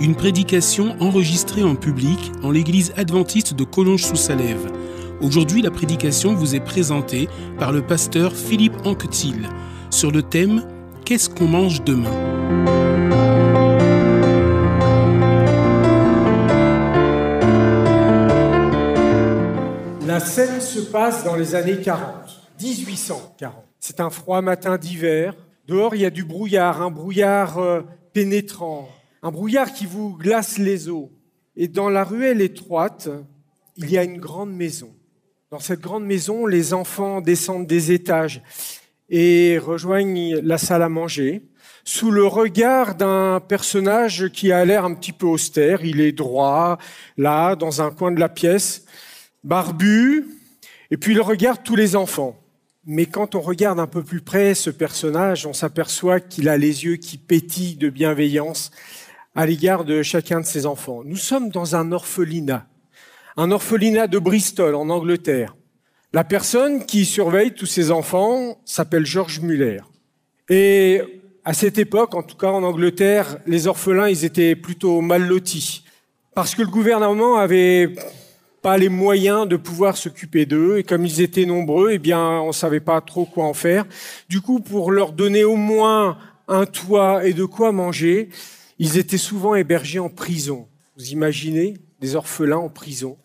une prédication enregistrée en public en l'église adventiste de Collonges-sous-Salève. Aujourd'hui, la prédication vous est présentée par le pasteur Philippe Anquetil sur le thème Qu'est-ce qu'on mange demain? La scène se passe dans les années 40, 1840. C'est un froid matin d'hiver. Dehors, il y a du brouillard, un brouillard euh, pénétrant, un brouillard qui vous glace les os. Et dans la ruelle étroite, il y a une grande maison. Dans cette grande maison, les enfants descendent des étages et rejoignent la salle à manger sous le regard d'un personnage qui a l'air un petit peu austère. Il est droit, là, dans un coin de la pièce, barbu, et puis il regarde tous les enfants. Mais quand on regarde un peu plus près ce personnage, on s'aperçoit qu'il a les yeux qui pétillent de bienveillance à l'égard de chacun de ses enfants. Nous sommes dans un orphelinat, un orphelinat de Bristol en Angleterre. La personne qui surveille tous ces enfants s'appelle George Muller. Et à cette époque, en tout cas en Angleterre, les orphelins, ils étaient plutôt mal lotis. Parce que le gouvernement avait pas les moyens de pouvoir s'occuper d'eux. Et comme ils étaient nombreux, eh bien, on savait pas trop quoi en faire. Du coup, pour leur donner au moins un toit et de quoi manger, ils étaient souvent hébergés en prison. Vous imaginez des orphelins en prison.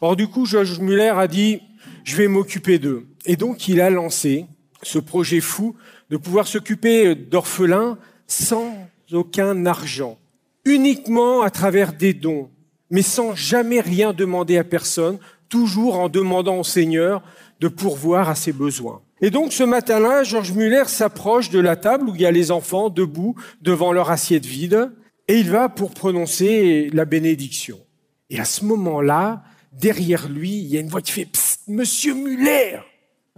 Or du coup, Georges Muller a dit, je vais m'occuper d'eux. Et donc, il a lancé ce projet fou de pouvoir s'occuper d'orphelins sans aucun argent, uniquement à travers des dons, mais sans jamais rien demander à personne, toujours en demandant au Seigneur de pourvoir à ses besoins. Et donc ce matin-là, Georges Muller s'approche de la table où il y a les enfants debout devant leur assiette vide, et il va pour prononcer la bénédiction. Et à ce moment-là, derrière lui, il y a une voix qui fait Monsieur Muller,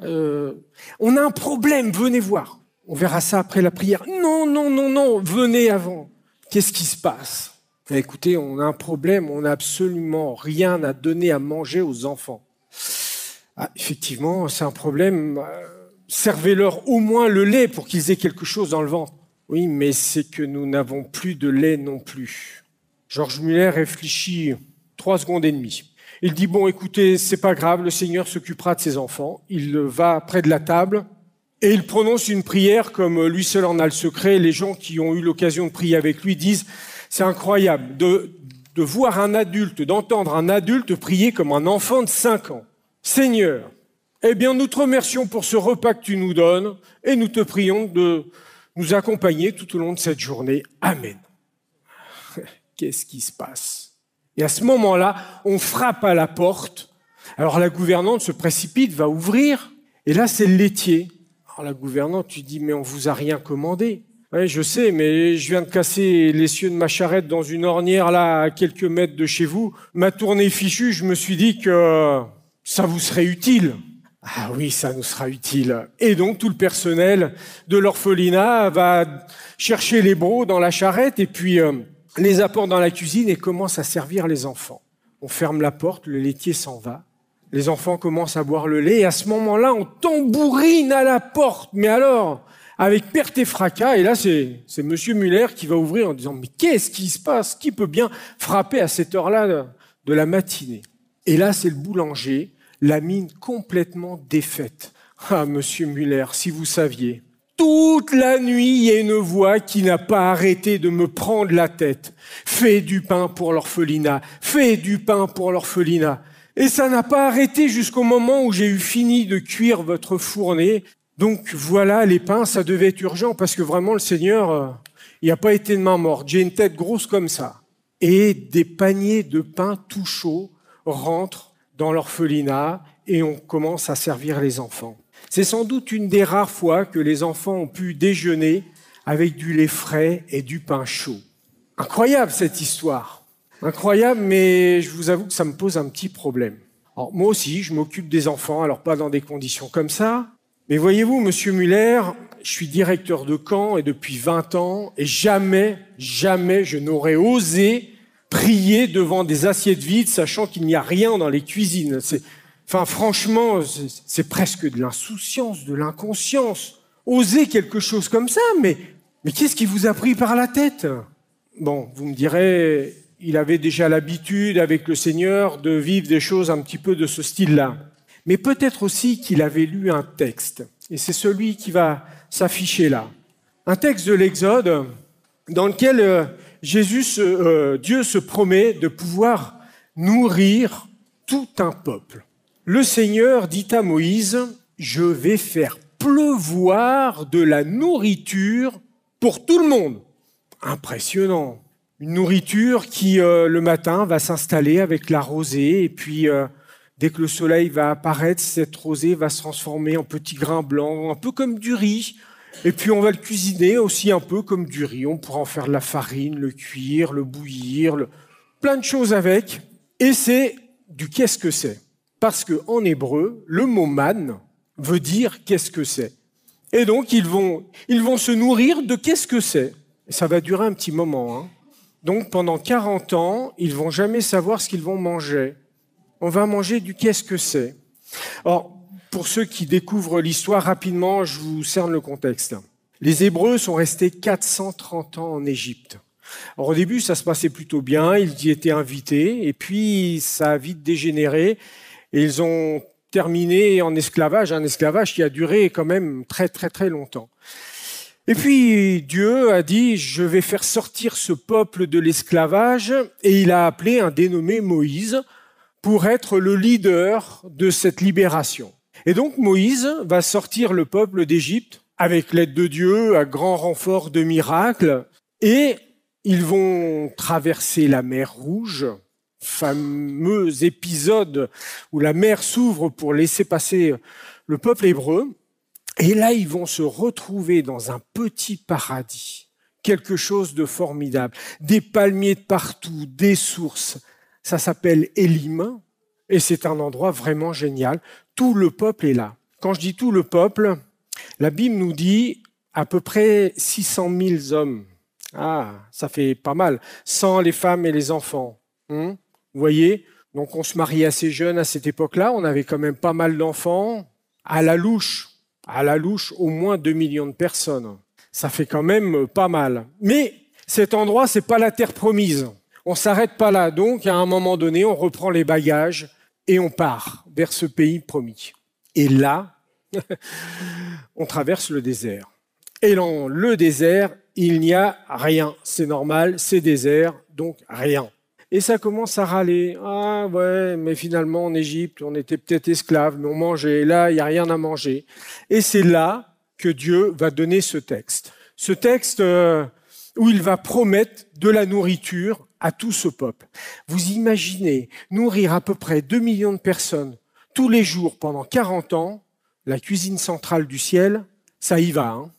euh, on a un problème, venez voir. On verra ça après la prière. Non, non, non, non, venez avant. Qu'est-ce qui se passe? Écoutez, on a un problème, on n'a absolument rien à donner à manger aux enfants. Ah, effectivement, c'est un problème. Servez-leur au moins le lait pour qu'ils aient quelque chose dans le ventre. Oui, mais c'est que nous n'avons plus de lait non plus. Georges Muller réfléchit trois secondes et demie. Il dit bon, écoutez, c'est pas grave, le Seigneur s'occupera de ses enfants. Il va près de la table et il prononce une prière comme lui seul en a le secret. Les gens qui ont eu l'occasion de prier avec lui disent c'est incroyable de, de voir un adulte, d'entendre un adulte prier comme un enfant de cinq ans. Seigneur, eh bien, nous te remercions pour ce repas que tu nous donnes et nous te prions de nous accompagner tout au long de cette journée. Amen. Qu'est-ce qui se passe? Et à ce moment-là, on frappe à la porte. Alors la gouvernante se précipite, va ouvrir, et là c'est le laitier. Alors la gouvernante, tu dis, mais on vous a rien commandé. Oui, je sais, mais je viens de casser l'essieu de ma charrette dans une ornière là, à quelques mètres de chez vous. Ma tournée fichue, je me suis dit que ça vous serait utile. Ah oui, ça nous sera utile. Et donc tout le personnel de l'orphelinat va chercher les brocs dans la charrette et puis euh, les apporte dans la cuisine et commence à servir les enfants. On ferme la porte, le laitier s'en va. Les enfants commencent à boire le lait et à ce moment-là, on tambourine à la porte. Mais alors, avec perte et fracas, et là c'est c'est Monsieur Muller qui va ouvrir en disant mais qu'est-ce qui se passe? Qui peut bien frapper à cette heure-là de la matinée? Et là c'est le boulanger, la mine complètement défaite. Ah Monsieur Muller, si vous saviez, toute la nuit il y a une voix qui n'a pas arrêté de me prendre la tête. Fais du pain pour l'orphelinat, fais du pain pour l'orphelinat. Et ça n'a pas arrêté jusqu'au moment où j'ai eu fini de cuire votre fournée donc voilà, les pains, ça devait être urgent parce que vraiment le Seigneur, euh, il n'a pas été de main morte. J'ai une tête grosse comme ça. Et des paniers de pain tout chaud rentrent dans l'orphelinat et on commence à servir les enfants. C'est sans doute une des rares fois que les enfants ont pu déjeuner avec du lait frais et du pain chaud. Incroyable cette histoire. Incroyable, mais je vous avoue que ça me pose un petit problème. Alors, moi aussi, je m'occupe des enfants, alors pas dans des conditions comme ça. Mais voyez-vous, monsieur Muller, je suis directeur de camp et depuis 20 ans, et jamais, jamais je n'aurais osé prier devant des assiettes vides, sachant qu'il n'y a rien dans les cuisines. C'est, enfin, franchement, c'est presque de l'insouciance, de l'inconscience. Oser quelque chose comme ça, mais, mais qu'est-ce qui vous a pris par la tête? Bon, vous me direz, il avait déjà l'habitude avec le Seigneur de vivre des choses un petit peu de ce style-là. Mais peut-être aussi qu'il avait lu un texte, et c'est celui qui va s'afficher là. Un texte de l'Exode dans lequel euh, Dieu se promet de pouvoir nourrir tout un peuple. Le Seigneur dit à Moïse, je vais faire pleuvoir de la nourriture pour tout le monde. Impressionnant. Une nourriture qui, euh, le matin, va s'installer avec la rosée, et puis, euh, dès que le soleil va apparaître, cette rosée va se transformer en petits grains blancs, un peu comme du riz. Et puis, on va le cuisiner aussi un peu comme du riz. On pourra en faire de la farine, le cuire, le bouillir, plein de choses avec. Et c'est du qu'est-ce que c'est. Parce que en hébreu, le mot man veut dire qu'est-ce que c'est. Et donc, ils vont, ils vont se nourrir de qu'est-ce que c'est. Ça va durer un petit moment. Hein. Donc, pendant 40 ans, ils vont jamais savoir ce qu'ils vont manger. On va manger du qu'est-ce que c'est. Pour ceux qui découvrent l'histoire rapidement, je vous cerne le contexte. Les Hébreux sont restés 430 ans en Égypte. Alors, au début, ça se passait plutôt bien, ils y étaient invités, et puis ça a vite dégénéré, et ils ont terminé en esclavage, un esclavage qui a duré quand même très très très longtemps. Et puis Dieu a dit, je vais faire sortir ce peuple de l'esclavage, et il a appelé un dénommé Moïse pour être le leader de cette libération. Et donc Moïse va sortir le peuple d'Égypte avec l'aide de Dieu, à grand renfort de miracles, et ils vont traverser la mer Rouge, fameux épisode où la mer s'ouvre pour laisser passer le peuple hébreu. Et là, ils vont se retrouver dans un petit paradis, quelque chose de formidable, des palmiers de partout, des sources. Ça s'appelle Élim, et c'est un endroit vraiment génial. Tout le peuple est là. Quand je dis tout le peuple, la Bible nous dit à peu près 600 000 hommes. Ah, ça fait pas mal. Sans les femmes et les enfants. Hein Vous voyez? Donc on se mariait assez jeune à cette époque-là. On avait quand même pas mal d'enfants. À la louche, à la louche, au moins 2 millions de personnes. Ça fait quand même pas mal. Mais cet endroit, c'est pas la terre promise. On s'arrête pas là. Donc, à un moment donné, on reprend les bagages et on part vers ce pays promis. Et là, on traverse le désert. Et dans le désert, il n'y a rien. C'est normal, c'est désert, donc rien. Et ça commence à râler. Ah ouais, mais finalement en Égypte, on était peut-être esclaves, mais on mangeait. Là, il n'y a rien à manger. Et c'est là que Dieu va donner ce texte. Ce texte euh, où il va promettre de la nourriture à tout ce peuple. Vous imaginez nourrir à peu près 2 millions de personnes tous les jours pendant 40 ans, la cuisine centrale du ciel, ça y va. Hein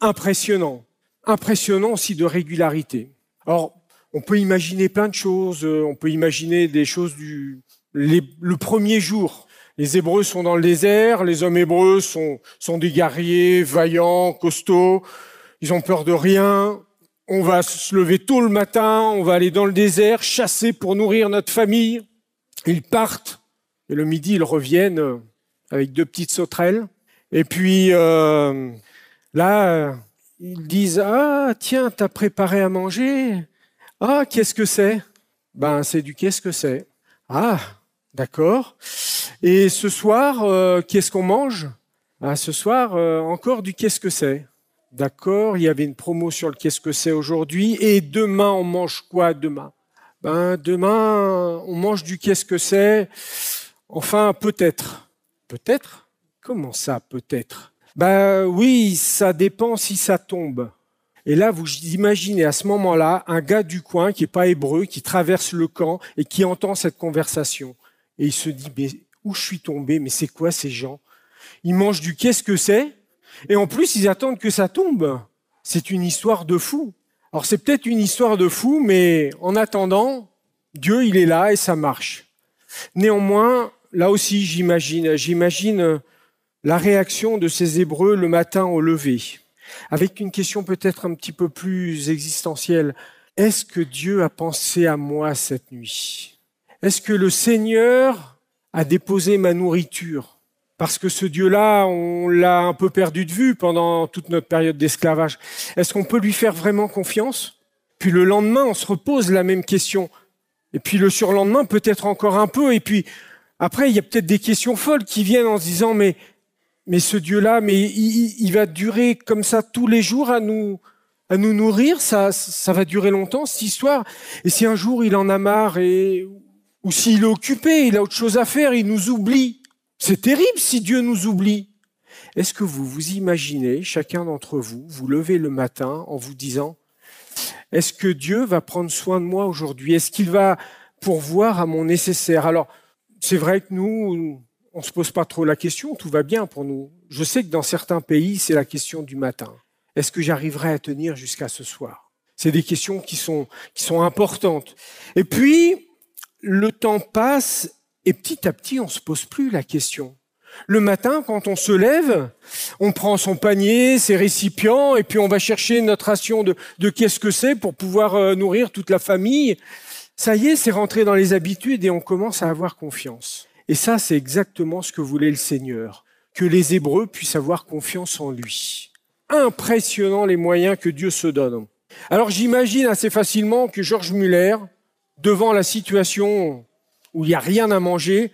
Impressionnant. Impressionnant aussi de régularité. Alors, on peut imaginer plein de choses. Euh, on peut imaginer des choses du le premier jour. Les Hébreux sont dans le désert. Les hommes hébreux sont, sont des guerriers, vaillants, costauds. Ils ont peur de rien on va se lever tôt le matin, on va aller dans le désert, chasser pour nourrir notre famille. Ils partent, et le midi, ils reviennent euh, avec deux petites sauterelles. Et puis euh, là, ils disent Ah, tiens, t'as préparé à manger Ah, qu'est-ce que c'est? Ben, c'est du qu'est-ce que c'est Ah, d'accord. Et ce soir, euh, qu'est-ce qu'on mange? Ah, Ce soir, encore du qu'est-ce que c'est D'accord, il y avait une promo sur le qu'est-ce que c'est aujourd'hui. Et demain, on mange quoi demain? Ben demain, on mange du qu'est-ce que c'est? Enfin, peut-être. Peut-être? Comment ça, peut-être? Ben oui, ça dépend si ça tombe. Et là, vous imaginez à ce moment-là un gars du coin qui n'est pas hébreu, qui traverse le camp et qui entend cette conversation. Et il se dit, mais où je suis tombé? Mais c'est quoi ces gens? Ils mangent du qu'est-ce que c'est? Et en plus, ils attendent que ça tombe. C'est une histoire de fou. Alors c'est peut-être une histoire de fou, mais en attendant, Dieu, il est là et ça marche. Néanmoins, là aussi, j'imagine, j'imagine la réaction de ces Hébreux le matin au lever, avec une question peut-être un petit peu plus existentielle. Est-ce que Dieu a pensé à moi cette nuit? Est-ce que le Seigneur a déposé ma nourriture? Parce que ce Dieu-là, on l'a un peu perdu de vue pendant toute notre période d'esclavage. Est-ce qu'on peut lui faire vraiment confiance? Puis le lendemain, on se repose la même question. Et puis le surlendemain, peut-être encore un peu. Et puis après, il y a peut-être des questions folles qui viennent en se disant, mais, mais ce Dieu-là, mais il, va durer comme ça tous les jours à nous, à nous nourrir? Ça, ça va durer longtemps, cette histoire? Et si un jour il en a marre et, ou s'il est occupé, il a autre chose à faire, il nous oublie. C'est terrible si Dieu nous oublie. Est-ce que vous vous imaginez, chacun d'entre vous, vous levez le matin en vous disant, est-ce que Dieu va prendre soin de moi aujourd'hui? Est-ce qu'il va pourvoir à mon nécessaire? Alors, c'est vrai que nous, on se pose pas trop la question, tout va bien pour nous. Je sais que dans certains pays, c'est la question du matin. Est-ce que j'arriverai à tenir jusqu'à ce soir? C'est des questions qui sont, qui sont importantes. Et puis, le temps passe et petit à petit, on se pose plus la question. Le matin, quand on se lève, on prend son panier, ses récipients, et puis on va chercher notre ration de, de qu'est-ce que c'est pour pouvoir euh, nourrir toute la famille. Ça y est, c'est rentré dans les habitudes et on commence à avoir confiance. Et ça, c'est exactement ce que voulait le Seigneur, que les Hébreux puissent avoir confiance en lui. Impressionnant les moyens que Dieu se donne. Alors j'imagine assez facilement que Georges Muller, devant la situation où il n'y a rien à manger,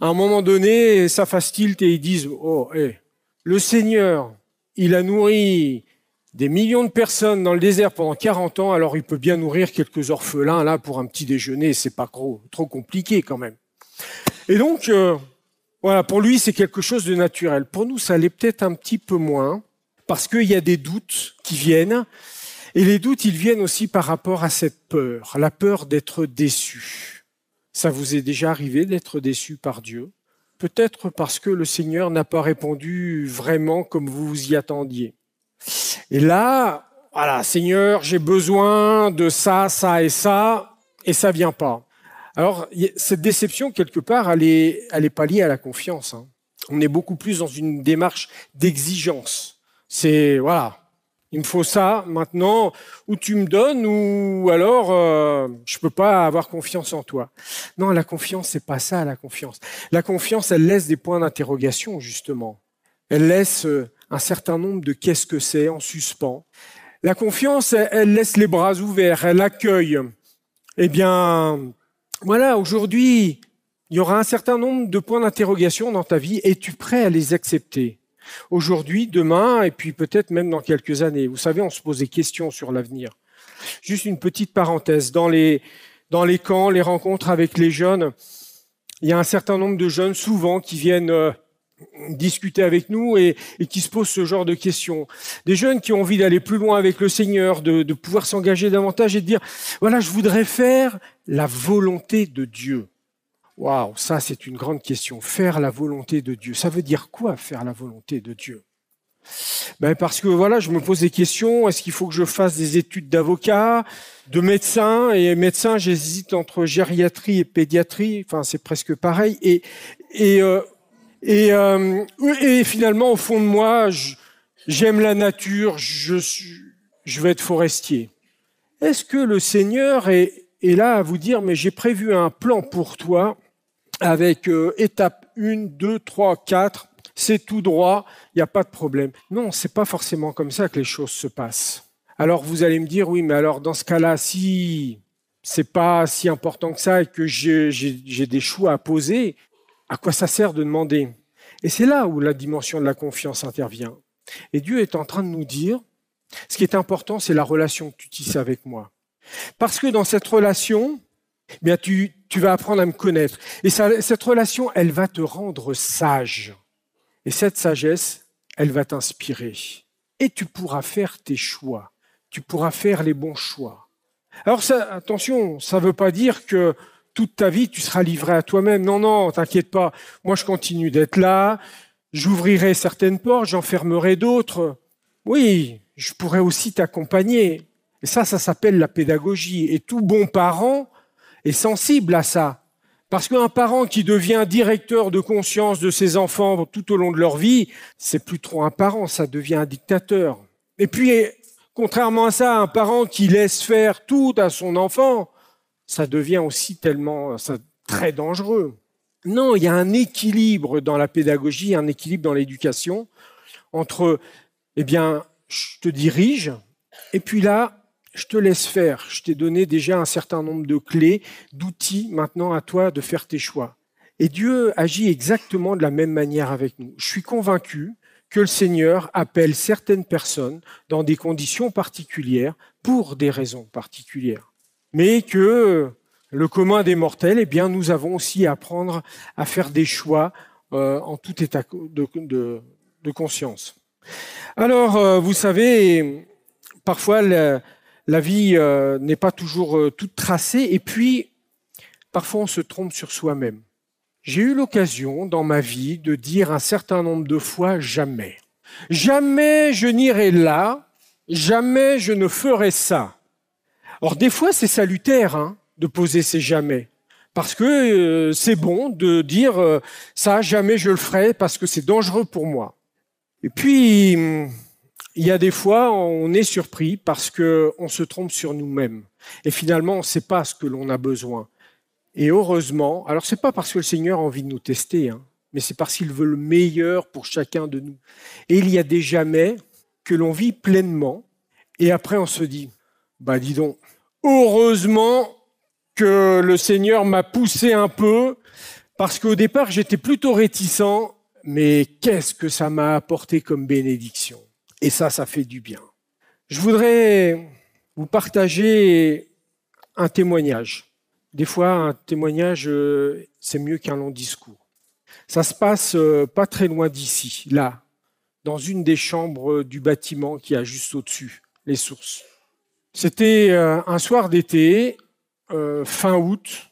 à un moment donné, ça fasse et ils disent, oh, hey, le Seigneur, il a nourri des millions de personnes dans le désert pendant 40 ans, alors il peut bien nourrir quelques orphelins là pour un petit déjeuner, c'est pas trop, trop compliqué quand même. Et donc, euh, voilà, pour lui, c'est quelque chose de naturel. Pour nous, ça l'est peut-être un petit peu moins, parce qu'il y a des doutes qui viennent, et les doutes, ils viennent aussi par rapport à cette peur, la peur d'être déçu. Ça vous est déjà arrivé d'être déçu par Dieu? Peut-être parce que le Seigneur n'a pas répondu vraiment comme vous vous y attendiez. Et là, voilà, Seigneur, j'ai besoin de ça, ça et ça, et ça vient pas. Alors, cette déception, quelque part, elle est, elle est pas liée à la confiance. Hein. On est beaucoup plus dans une démarche d'exigence. C'est, voilà, il me faut ça maintenant, ou tu me donnes, ou alors euh, je peux pas avoir confiance en toi. Non, la confiance, c'est pas ça, la confiance. La confiance, elle laisse des points d'interrogation, justement. Elle laisse euh, un certain nombre de qu'est-ce que c'est en suspens. La confiance, elle laisse les bras ouverts, elle accueille. Eh bien, voilà, aujourd'hui, il y aura un certain nombre de points d'interrogation dans ta vie. Es-tu prêt à les accepter aujourd'hui, demain, et puis peut-être même dans quelques années. Vous savez, on se pose des questions sur l'avenir. Juste une petite parenthèse. Dans les, camps, les rencontres avec les jeunes, il y a un certain nombre de jeunes, souvent, qui viennent euh, discuter avec nous et, qui se posent ce genre de questions. Des jeunes qui ont envie d'aller plus loin avec le Seigneur, de pouvoir s'engager davantage et de dire, voilà, je voudrais faire la volonté de Dieu. Waouh, ça c'est une grande question. Faire la volonté de Dieu. Ça veut dire quoi faire la volonté de Dieu? Ben parce que voilà, je me pose des questions. Est-ce qu'il faut que je fasse des études d'avocat, de médecin? Et médecin, j'hésite entre gériatrie et pédiatrie. Enfin, c'est presque pareil. Et et euh, et, euh, et finalement, au fond de moi, j'aime la nature. Je je vais être forestier. Est-ce que le Seigneur est, est là à vous dire, mais j'ai prévu un plan pour toi avec euh, étape 1, 2, 3, 4, c'est tout droit, il n'y a pas de problème. Non, c'est pas forcément comme ça que les choses se passent. Alors vous allez me dire, oui, mais alors dans ce cas-là, si c'est pas si important que ça et que j'ai des choix à poser, à quoi ça sert de demander? Et c'est là où la dimension de la confiance intervient. Et Dieu est en train de nous dire, ce qui est important, c'est la relation que tu tisses avec moi. Parce que dans cette relation, bien tu, vas apprendre à me connaître. Et cette relation, elle va te rendre sage. Et cette sagesse, elle va t'inspirer. Et tu pourras faire tes choix. Tu pourras faire les bons choix. Alors ça, attention, ça ne veut pas dire que toute ta vie, tu seras livré à toi-même. Non, non, t'inquiète pas. Moi, je continue d'être là. J'ouvrirai certaines portes, j'en fermerai d'autres. Oui, je pourrais aussi t'accompagner. Et ça, ça s'appelle la pédagogie. Et tout bon parent, sensible à ça. Parce qu'un parent qui devient directeur de conscience de ses enfants tout au long de leur vie, c'est plus trop un parent, ça devient un dictateur. Et puis, contrairement à ça, un parent qui laisse faire tout à son enfant, ça devient aussi tellement ça, très dangereux. Non, il y a un équilibre dans la pédagogie, un équilibre dans l'éducation entre, eh bien, je te dirige, et puis là, je te laisse faire. Je t'ai donné déjà un certain nombre de clés, d'outils maintenant à toi de faire tes choix. Et Dieu agit exactement de la même manière avec nous. Je suis convaincu que le Seigneur appelle certaines personnes dans des conditions particulières pour des raisons particulières. Mais que le commun des mortels, eh bien, nous avons aussi à apprendre à faire des choix euh, en tout état de, conscience. Alors, euh, vous savez, parfois, la vie euh, n'est pas toujours euh, toute tracée et puis parfois on se trompe sur soi-même. J'ai eu l'occasion dans ma vie de dire un certain nombre de fois jamais. Jamais je n'irai là, jamais je ne ferai ça. Or des fois c'est salutaire hein, de poser ces jamais. Parce que euh, c'est bon de dire ça, jamais je le ferai parce que c'est dangereux pour moi. Et puis, hum, il y a des fois, on est surpris parce qu'on se trompe sur nous-mêmes. Et finalement, on ne sait pas ce que l'on a besoin. Et heureusement, alors c'est pas parce que le Seigneur a envie de nous tester, hein, mais c'est parce qu'il veut le meilleur pour chacun de nous. Et il y a des jamais que l'on vit pleinement, et après on se dit, bah dis donc, heureusement que le Seigneur m'a poussé un peu, parce qu'au départ j'étais plutôt réticent, mais qu'est-ce que ça m'a apporté comme bénédiction? Et ça, ça fait du bien. Je voudrais vous partager un témoignage. Des fois, un témoignage, euh, c'est mieux qu'un long discours. Ça se passe euh, pas très loin d'ici, là, dans une des chambres du bâtiment qui a juste au-dessus, les sources. C'était euh, un soir d'été, fin août.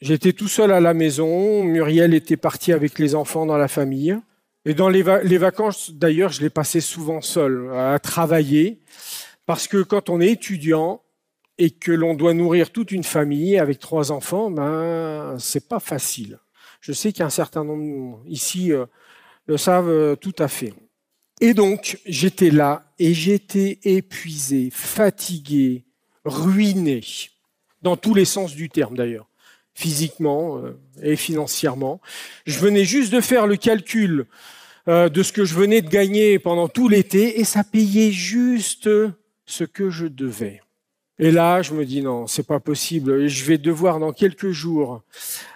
J'étais tout seul à la maison. Muriel était partie avec les enfants dans la famille. Et dans les, vacances, d'ailleurs, je les passais souvent seul à travailler, parce que quand on est étudiant et que l'on doit nourrir toute une famille avec trois enfants, ben c'est pas facile. Je sais qu'un certain nombre ici euh, le savent euh, tout à fait. Et donc, j'étais là et j'étais épuisé, fatigué, ruiné, dans tous les sens du terme d'ailleurs, physiquement euh, et financièrement. Je venais juste de faire le calcul euh, de ce que je venais de gagner pendant tout l'été et ça payait juste ce que je devais. Et là, je me dis non, c'est pas possible. Je vais devoir dans quelques jours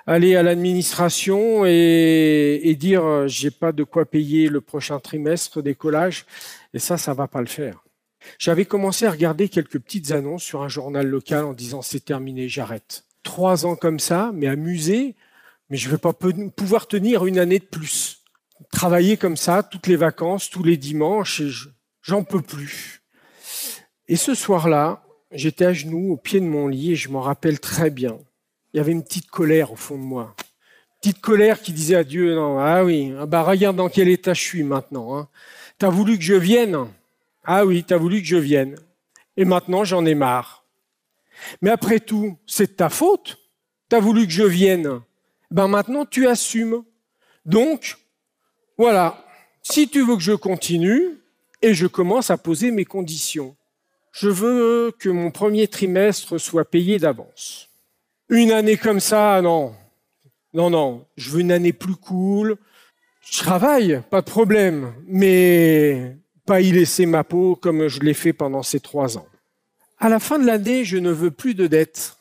aller à l'administration et, et dire j'ai pas de quoi payer le prochain trimestre d'écolage. Et ça, ça va pas le faire. J'avais commencé à regarder quelques petites annonces sur un journal local en disant c'est terminé, j'arrête. Trois ans comme ça, mais amusé, mais je vais pas pouvoir tenir une année de plus travailler comme ça toutes les vacances, tous les dimanches, j'en peux plus. Et ce soir-là, j'étais à genoux au pied de mon lit et je m'en rappelle très bien. Il y avait une petite colère au fond de moi. Petite colère qui disait à Dieu, ah oui, ah bah regarde dans quel état je suis maintenant. Hein. T'as voulu que je vienne? Ah oui, t'as voulu que je vienne. Et maintenant, j'en ai marre. Mais après tout, c'est de ta faute. T'as voulu que je vienne. Ben maintenant, tu assumes. Donc, voilà, si tu veux que je continue, et je commence à poser mes conditions. Je veux que mon premier trimestre soit payé d'avance. Une année comme ça, non. Non, non, je veux une année plus cool. Je travaille, pas de problème, mais pas y laisser ma peau comme je l'ai fait pendant ces trois ans. À la fin de l'année, je ne veux plus de dettes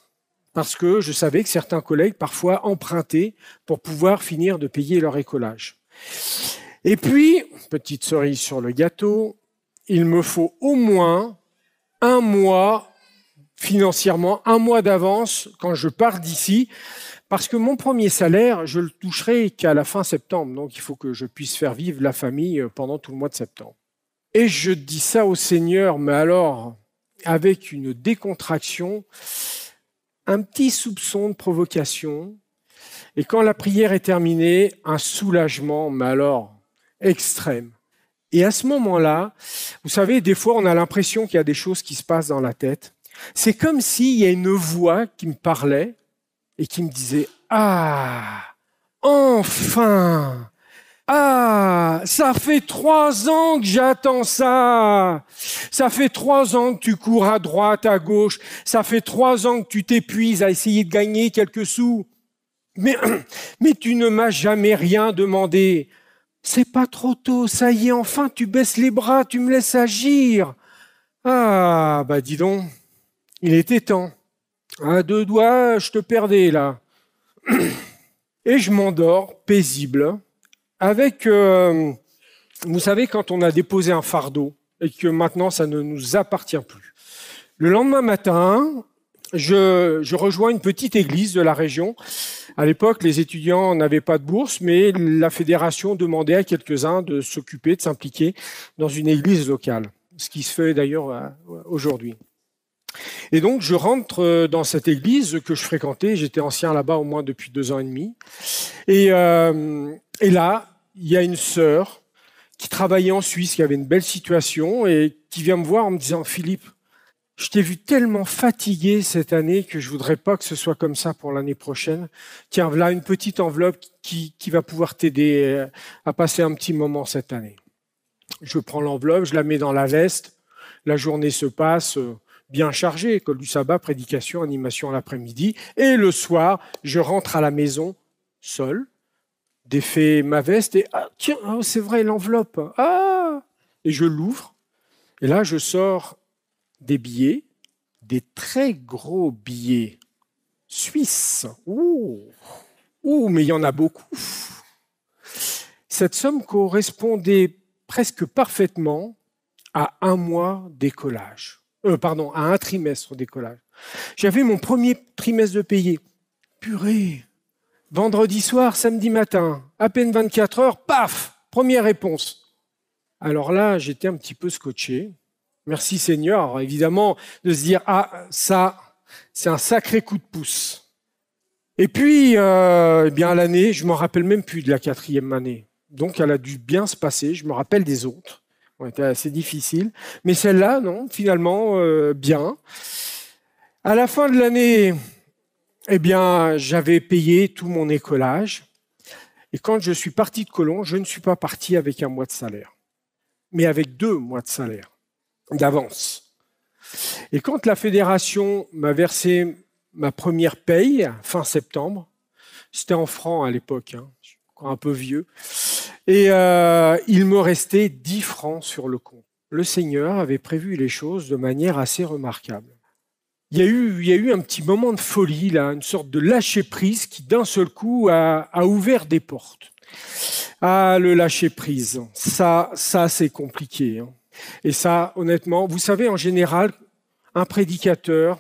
parce que je savais que certains collègues parfois empruntaient pour pouvoir finir de payer leur écolage. Et puis, petite cerise sur le gâteau, il me faut au moins un mois financièrement, un mois d'avance quand je pars d'ici, parce que mon premier salaire, je le toucherai qu'à la fin septembre, donc il faut que je puisse faire vivre la famille pendant tout le mois de septembre. Et je dis ça au Seigneur, mais alors avec une décontraction, un petit soupçon de provocation, et quand la prière est terminée, un soulagement, mais alors extrême. Et à ce moment-là, vous savez, des fois, on a l'impression qu'il y a des choses qui se passent dans la tête. C'est comme s'il y a une voix qui me parlait et qui me disait Ah, enfin ah, ça fait trois ans que j'attends ça. Ça fait trois ans que tu cours à droite, à gauche. Ça fait trois ans que tu t'épuises à essayer de gagner quelques sous. Mais, tu ne m'as jamais rien demandé. C'est pas trop tôt, ça y est, enfin tu baisses les bras, tu me laisses agir. Ah, bah dis donc, il était temps. À deux doigts, je te perdais là. Et je m'endors, paisible, avec, euh, vous savez, quand on a déposé un fardeau et que maintenant ça ne nous appartient plus. Le lendemain matin, je rejoins une petite église de la région. À l'époque, les étudiants n'avaient pas de bourse, mais la fédération demandait à quelques-uns de s'occuper, de s'impliquer dans une église locale, ce qui se fait d'ailleurs euh, aujourd'hui. Et donc, je rentre euh, dans cette église que je fréquentais. J'étais ancien là-bas au moins depuis deux ans et demi. Et, euh, et là, il y a une sœur qui travaillait en Suisse, qui avait une belle situation et qui vient me voir en me disant Philippe, je t'ai vu tellement fatigué cette année que je voudrais pas que ce soit comme ça pour l'année prochaine. Tiens, voilà une petite enveloppe qui, va pouvoir t'aider euh, à passer un petit moment cette année. Je prends l'enveloppe, je la mets dans la veste. La journée se passe euh, bien chargée, école du sabbat, prédication, animation l'après-midi. Et le soir, je rentre à la maison seul, défait ma veste et ah, tiens, ah, c'est vrai, l'enveloppe. Ah Et je l'ouvre. Et là, je sors des billets, des très gros billets suisses. Ouh, mais il y en a beaucoup. Cette somme correspondait presque parfaitement à un mois d'écolage. Euh, pardon, à un trimestre d'écolage. J'avais mon premier trimestre de payé. Purée, Vendredi soir, samedi matin, à peine 24 heures, paf, première réponse. Alors là, j'étais un petit peu scotché. Merci Seigneur, évidemment, de se dire, ah, ça, c'est un sacré coup de pouce. Et puis, euh, eh bien, l'année, je m'en rappelle même plus de la quatrième année. Donc, elle a dû bien se passer. Je me rappelle des autres. C'était assez difficile. Mais celle-là, non, finalement, euh, bien. À la fin de l'année, eh bien, j'avais payé tout mon écolage. Et quand je suis parti de Colomb, je ne suis pas parti avec un mois de salaire, mais avec deux mois de salaire d'avance. Et quand la fédération m'a versé ma première paye, fin septembre, c'était en francs à l'époque, hein, je suis encore un peu vieux, et euh, il me restait 10 francs sur le compte. Le Seigneur avait prévu les choses de manière assez remarquable il y, a eu, un petit moment de folie, là, une sorte de lâcher prise qui d'un seul coup a, ouvert des portes. Ah, le lâcher prise, ça, ça c'est compliqué. Hein. Et ça, honnêtement, vous savez, en général, un prédicateur,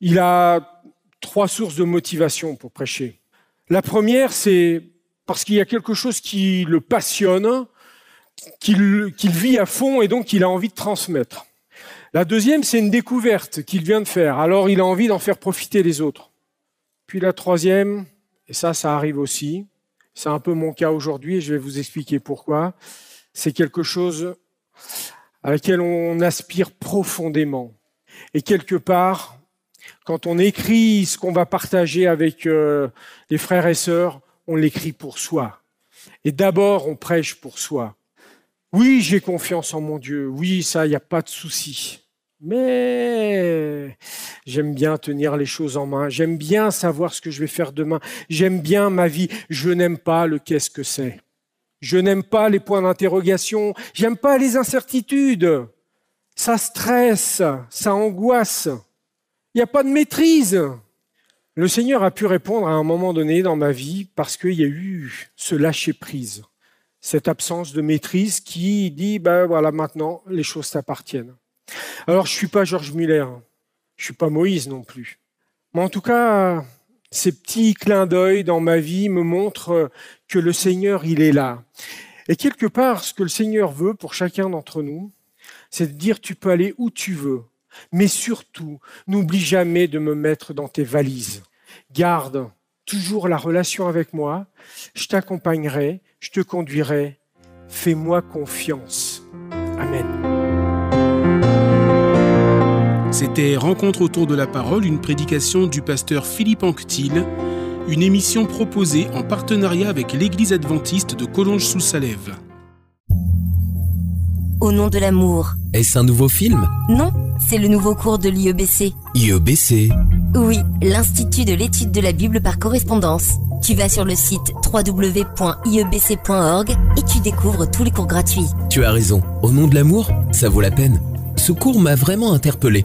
il a trois sources de motivation pour prêcher. La première, c'est parce qu'il y a quelque chose qui le passionne, qu'il vit à fond et donc il a envie de transmettre. La deuxième, c'est une découverte qu'il vient de faire. Alors il a envie d'en faire profiter les autres. Puis la troisième, et ça, ça arrive aussi, c'est un peu mon cas aujourd'hui et je vais vous expliquer pourquoi, c'est quelque chose à laquelle on aspire profondément. Et quelque part, quand on écrit ce qu'on va partager avec euh, les frères et sœurs, on l'écrit pour soi. Et d'abord, on prêche pour soi. Oui, j'ai confiance en mon Dieu. Oui, ça, il n'y a pas de souci. Mais j'aime bien tenir les choses en main. J'aime bien savoir ce que je vais faire demain. J'aime bien ma vie. Je n'aime pas le qu'est-ce que c'est. Je n'aime pas les points d'interrogation. J'aime pas les incertitudes. Ça stresse, ça angoisse. Il n'y a pas de maîtrise. Le Seigneur a pu répondre à un moment donné dans ma vie parce qu'il y a eu ce lâcher prise cette absence de maîtrise qui dit, ben voilà, maintenant, les choses t'appartiennent. Alors, je suis pas Georges Muller, je suis pas Moïse non plus. Mais en tout cas, ces petits clins d'œil dans ma vie me montrent que le Seigneur, il est là. Et quelque part, ce que le Seigneur veut pour chacun d'entre nous, c'est de dire, tu peux aller où tu veux. Mais surtout, n'oublie jamais de me mettre dans tes valises. Garde toujours la relation avec moi. Je t'accompagnerai je te conduirai. Fais-moi confiance. Amen. C'était Rencontre autour de la parole, une prédication du pasteur Philippe Anctil, une émission proposée en partenariat avec l'Église adventiste de Collonges-sous-Salève. Au nom de l'amour. Est-ce un nouveau film? Non, c'est le nouveau cours de l'IEBC. IEBC Oui, l'Institut de l'étude de la Bible par correspondance. Tu vas sur le site www.iebc.org et tu découvres tous les cours gratuits. Tu as raison, au nom de l'amour, ça vaut la peine. Ce cours m'a vraiment interpellé.